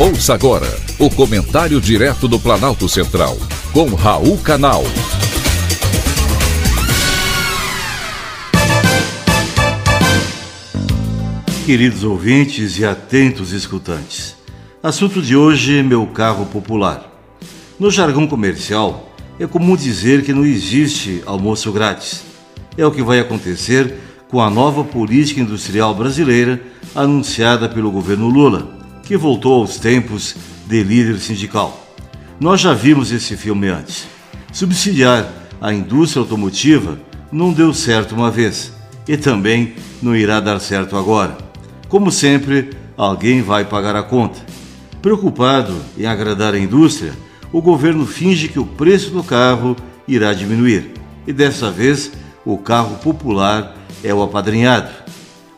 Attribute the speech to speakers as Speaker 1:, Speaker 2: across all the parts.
Speaker 1: Ouça agora o comentário direto do Planalto Central, com Raul Canal.
Speaker 2: Queridos ouvintes e atentos escutantes, assunto de hoje: meu carro popular. No jargão comercial, é comum dizer que não existe almoço grátis. É o que vai acontecer com a nova política industrial brasileira anunciada pelo governo Lula que voltou aos tempos de líder sindical. Nós já vimos esse filme antes. Subsidiar a indústria automotiva não deu certo uma vez e também não irá dar certo agora. Como sempre, alguém vai pagar a conta. Preocupado em agradar a indústria, o governo finge que o preço do carro irá diminuir e dessa vez o carro popular é o apadrinhado.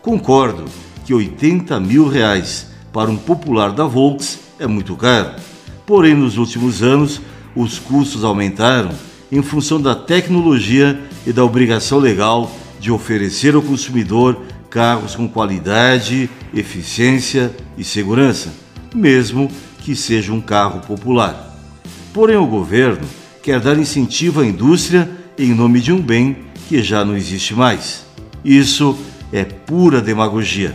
Speaker 2: Concordo que 80 mil reais para um popular da Volks é muito caro. Porém, nos últimos anos, os custos aumentaram em função da tecnologia e da obrigação legal de oferecer ao consumidor carros com qualidade, eficiência e segurança, mesmo que seja um carro popular. Porém, o governo quer dar incentivo à indústria em nome de um bem que já não existe mais. Isso é pura demagogia.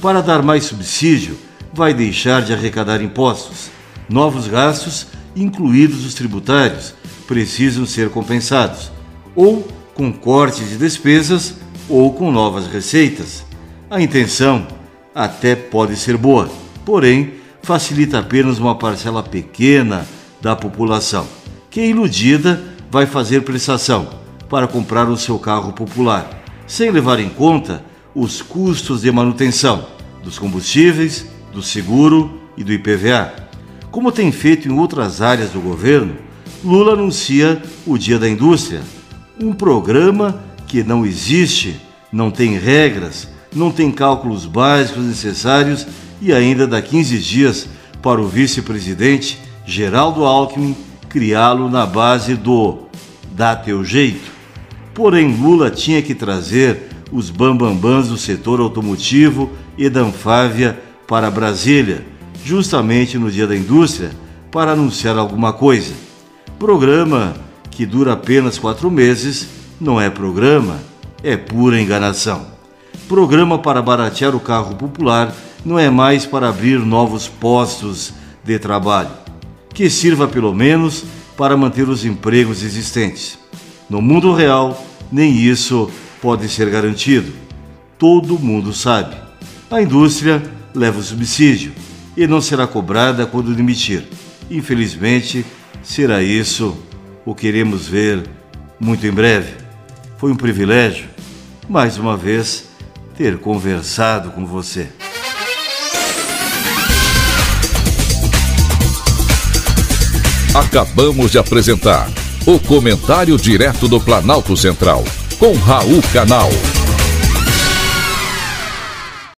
Speaker 2: Para dar mais subsídio, vai deixar de arrecadar impostos. Novos gastos, incluídos os tributários, precisam ser compensados, ou com corte de despesas ou com novas receitas. A intenção até pode ser boa, porém facilita apenas uma parcela pequena da população, que iludida vai fazer prestação para comprar o seu carro popular, sem levar em conta os custos de manutenção dos combustíveis, do seguro e do IPVA. Como tem feito em outras áreas do governo, Lula anuncia o Dia da Indústria, um programa que não existe, não tem regras, não tem cálculos básicos necessários e ainda dá 15 dias para o vice-presidente Geraldo Alckmin criá-lo na base do dá teu jeito. Porém, Lula tinha que trazer os bambambãs do setor automotivo e da Anfávia para Brasília, justamente no Dia da Indústria, para anunciar alguma coisa. Programa que dura apenas quatro meses não é programa, é pura enganação. Programa para baratear o carro popular não é mais para abrir novos postos de trabalho, que sirva pelo menos para manter os empregos existentes. No mundo real, nem isso pode ser garantido. Todo mundo sabe. A indústria leva o subsídio e não será cobrada quando demitir. Infelizmente, será isso o que queremos ver muito em breve. Foi um privilégio, mais uma vez, ter conversado com você.
Speaker 1: Acabamos de apresentar o Comentário Direto do Planalto Central, com Raul Canal.